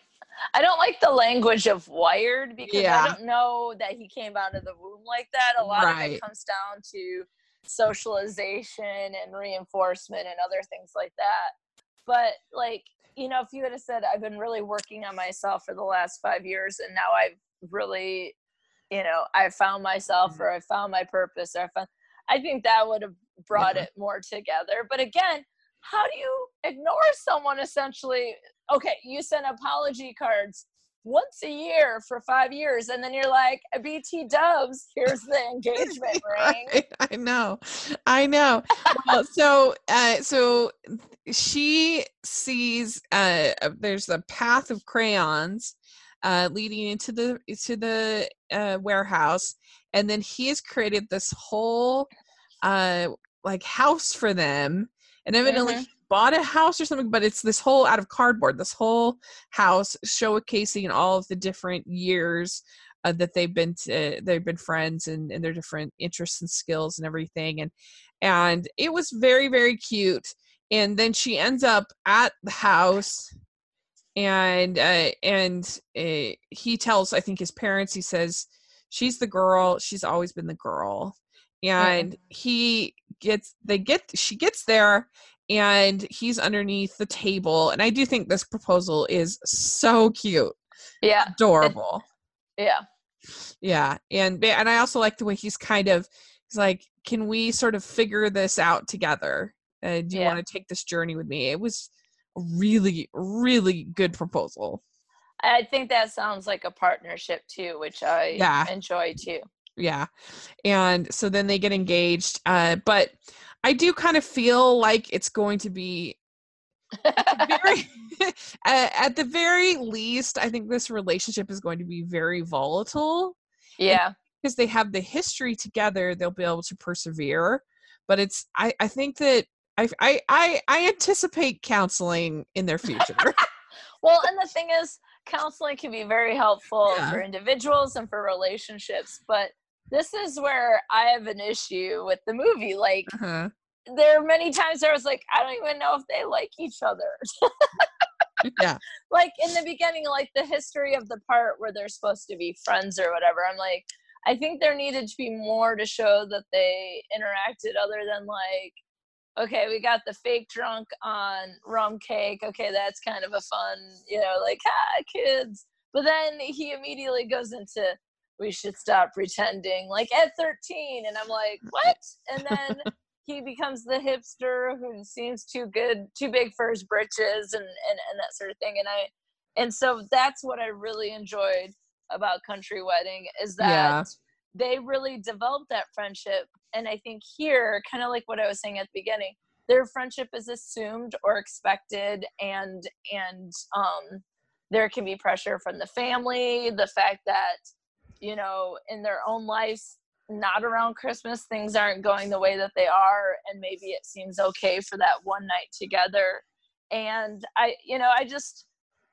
I don't like the language of wired because yeah. I don't know that he came out of the womb like that. A lot right. of it comes down to socialization and reinforcement and other things like that. But like, you know, if you had said I've been really working on myself for the last five years and now I've really, you know, I found myself mm-hmm. or I found my purpose or I found I think that would have brought yeah. it more together. But again, how do you ignore someone essentially okay, you send apology cards once a year for five years, and then you're like, BT Dubs, here's the engagement ring. I, I know, I know. well, so, uh, so she sees uh, there's a path of crayons uh, leading into the to the uh, warehouse, and then he has created this whole uh, like house for them, and evidently. Mm-hmm bought a house or something, but it's this whole out of cardboard, this whole house showcasing all of the different years uh, that they've been to, they've been friends and, and their different interests and skills and everything. And and it was very very cute. And then she ends up at the house and uh, and uh, he tells I think his parents he says she's the girl she's always been the girl and he gets they get she gets there and he's underneath the table and i do think this proposal is so cute. Yeah. Adorable. It, yeah. Yeah and and i also like the way he's kind of he's like can we sort of figure this out together? Uh, do you yeah. want to take this journey with me? It was a really really good proposal. I think that sounds like a partnership too which i yeah. enjoy too. Yeah and so then they get engaged uh but I do kind of feel like it's going to be very, at the very least, I think this relationship is going to be very volatile. Yeah. Because they have the history together, they'll be able to persevere. But it's, I, I think that I, I, I, I anticipate counseling in their future. well, and the thing is, counseling can be very helpful yeah. for individuals and for relationships, but this is where I have an issue with the movie. Like, uh-huh. there are many times where I was like, I don't even know if they like each other. yeah. Like in the beginning, like the history of the part where they're supposed to be friends or whatever. I'm like, I think there needed to be more to show that they interacted other than like, okay, we got the fake drunk on rum cake. Okay, that's kind of a fun, you know, like, ah, kids. But then he immediately goes into we should stop pretending like at 13 and i'm like what and then he becomes the hipster who seems too good too big for his britches and, and and that sort of thing and i and so that's what i really enjoyed about country wedding is that yeah. they really developed that friendship and i think here kind of like what i was saying at the beginning their friendship is assumed or expected and and um there can be pressure from the family the fact that you know in their own lives not around christmas things aren't going the way that they are and maybe it seems okay for that one night together. And i you know i just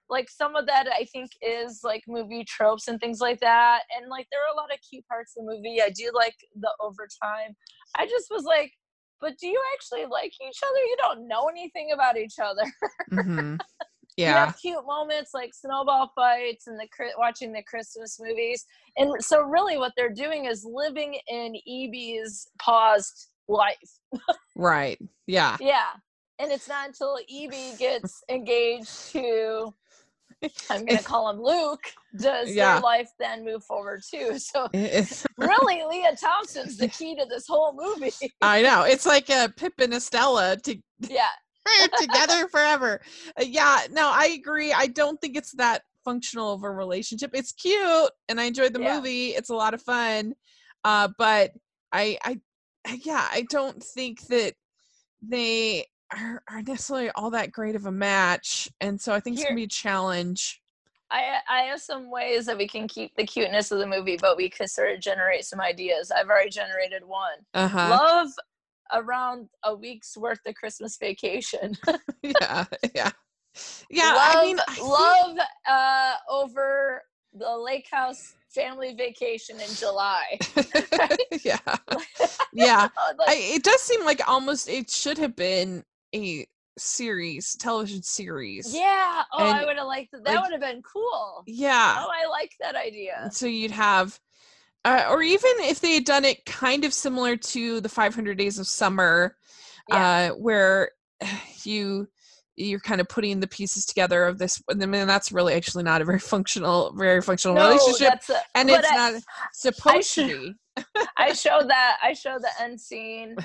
like some of that i think is like movie tropes and things like that. And like there are a lot of cute parts of the movie. I do like the overtime. I just was like but do you actually like each other? You don't know anything about each other. Mm-hmm. Yeah you have cute moments like snowball fights and the watching the christmas movies and so really what they're doing is living in evie's paused life right yeah yeah and it's not until evie gets engaged to I'm gonna call him Luke. Does yeah. their life then move forward too? So really, Lea Thompson's the key to this whole movie. I know it's like a Pip and Estella to yeah together forever. Uh, yeah, no, I agree. I don't think it's that functional of a relationship. It's cute, and I enjoyed the yeah. movie. It's a lot of fun, uh, but I, I, yeah, I don't think that they are, are necessarily all that great of a match, and so I think Here, it's gonna be a challenge. I I have some ways that we can keep the cuteness of the movie, but we could sort of generate some ideas. I've already generated one. Uh-huh. Love around a week's worth of Christmas vacation. yeah, yeah, yeah. Love, I mean, I love uh, over the lake house family vacation in July. yeah, yeah. like, I, it does seem like almost it should have been a series, television series. Yeah. Oh, and I would have liked that. That like, would have been cool. Yeah. Oh, I like that idea. So you'd have, uh, or even if they had done it kind of similar to the 500 Days of Summer, yeah. uh, where you you're kind of putting the pieces together of this I mean that's really actually not a very functional very functional no, relationship a, and it's I, not supposed to be I showed that I showed the end scene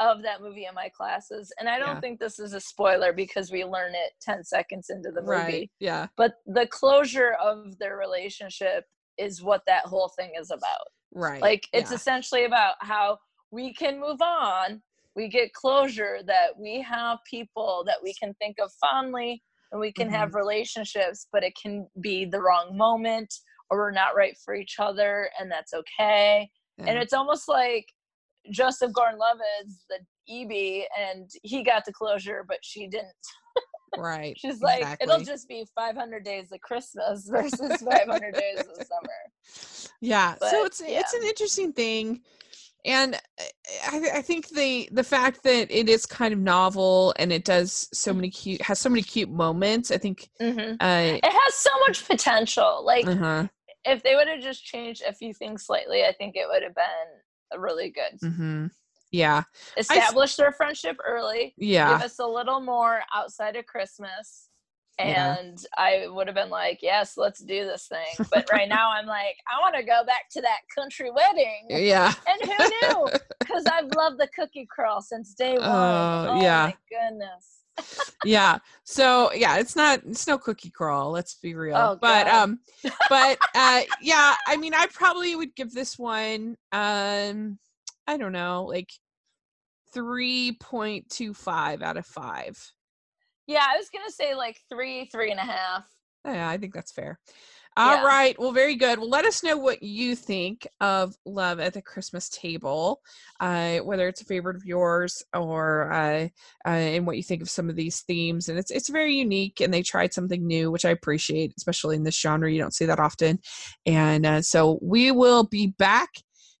of that movie in my classes. And I don't yeah. think this is a spoiler because we learn it 10 seconds into the movie. Right. Yeah. But the closure of their relationship is what that whole thing is about. Right. Like it's yeah. essentially about how we can move on. We get closure that we have people that we can think of fondly and we can mm-hmm. have relationships, but it can be the wrong moment or we're not right for each other and that's okay. Yeah. And it's almost like Joseph Gordon-Levitt is the Evie, and he got the closure, but she didn't. Right. She's like, it'll just be 500 days of Christmas versus 500 days of summer. Yeah. But, so it's yeah. it's an interesting thing, and I, I think the the fact that it is kind of novel and it does so many cute has so many cute moments. I think mm-hmm. uh, it has so much potential. Like. Uh-huh. If they would have just changed a few things slightly, I think it would have been really good. Mm-hmm. Yeah. Establish I, their friendship early. Yeah. Give us a little more outside of Christmas. And yeah. I would have been like, yes, let's do this thing. But right now I'm like, I want to go back to that country wedding. Yeah. And who knew? Because I've loved the cookie crawl since day one. Uh, oh, yeah. my goodness yeah. So yeah, it's not it's no cookie crawl, let's be real. Oh, but um but uh yeah, I mean I probably would give this one um I don't know, like 3.25 out of five. Yeah, I was gonna say like three, three and a half. Yeah, I think that's fair. All yeah. right. Well, very good. Well, let us know what you think of Love at the Christmas Table, uh, whether it's a favorite of yours or uh, uh, and what you think of some of these themes. And it's it's very unique, and they tried something new, which I appreciate, especially in this genre. You don't see that often. And uh, so we will be back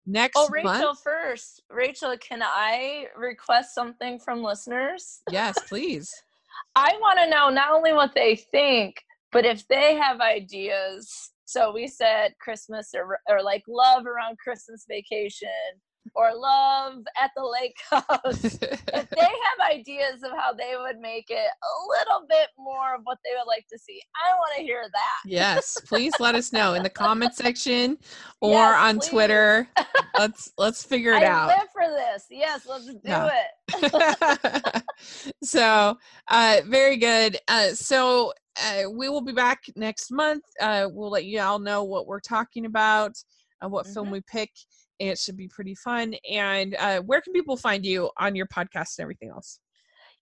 next. Oh, Rachel, month. first, Rachel, can I request something from listeners? Yes, please. I want to know not only what they think but if they have ideas, so we said Christmas or, or like love around Christmas vacation or love at the lake house, if they have ideas of how they would make it a little bit more of what they would like to see, I want to hear that. Yes, please let us know in the comment section or yes, on please. Twitter. Let's let's figure it I out. live for this. Yes, let's do yeah. it. so, uh, very good. Uh, so uh, we will be back next month. Uh, we'll let you all know what we're talking about, uh, what mm-hmm. film we pick. It should be pretty fun. And uh, where can people find you on your podcast and everything else?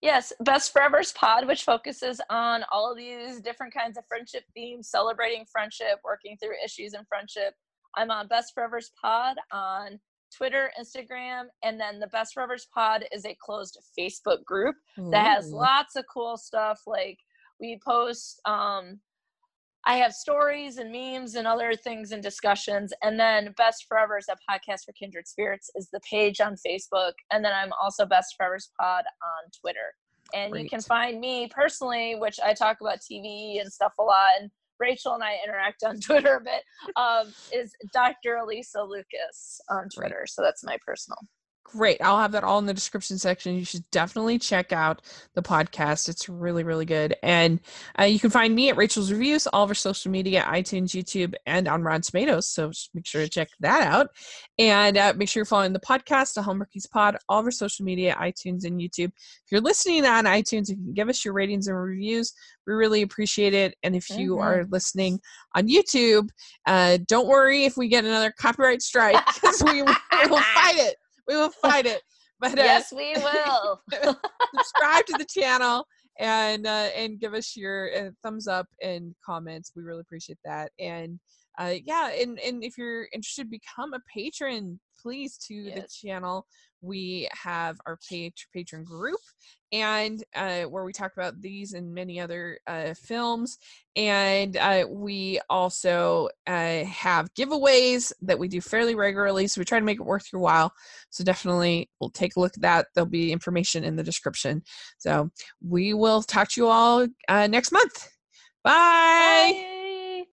Yes, Best Forevers Pod, which focuses on all of these different kinds of friendship themes, celebrating friendship, working through issues in friendship. I'm on Best Forevers Pod on Twitter, Instagram, and then the Best Forevers Pod is a closed Facebook group that has lots of cool stuff. Like we post um, I have stories and memes and other things and discussions. And then Best Forever is a podcast for kindred spirits is the page on Facebook. And then I'm also Best Forever's Pod on Twitter. And Great. you can find me personally, which I talk about TV and stuff a lot. And Rachel and I interact on Twitter a bit, um, is Dr. Elisa Lucas on Twitter. So that's my personal. Great. I'll have that all in the description section. You should definitely check out the podcast. It's really, really good. And uh, you can find me at Rachel's Reviews, all of our social media, iTunes, YouTube, and on Rotten Tomatoes. So make sure to check that out. And uh, make sure you're following the podcast, the Hallmarkies Pod, all of our social media, iTunes, and YouTube. If you're listening on iTunes, you can give us your ratings and reviews. We really appreciate it. And if you mm-hmm. are listening on YouTube, uh, don't worry if we get another copyright strike because we will fight it we will fight it. But uh, yes, we will. subscribe to the channel and uh, and give us your uh, thumbs up and comments. We really appreciate that. And uh, yeah, and and if you're interested, become a patron, please, to yes. the channel we have our patron group and uh, where we talk about these and many other uh, films. And uh, we also uh, have giveaways that we do fairly regularly so we try to make it worth your while. So definitely we'll take a look at that. There'll be information in the description. So we will talk to you all uh, next month. Bye. bye.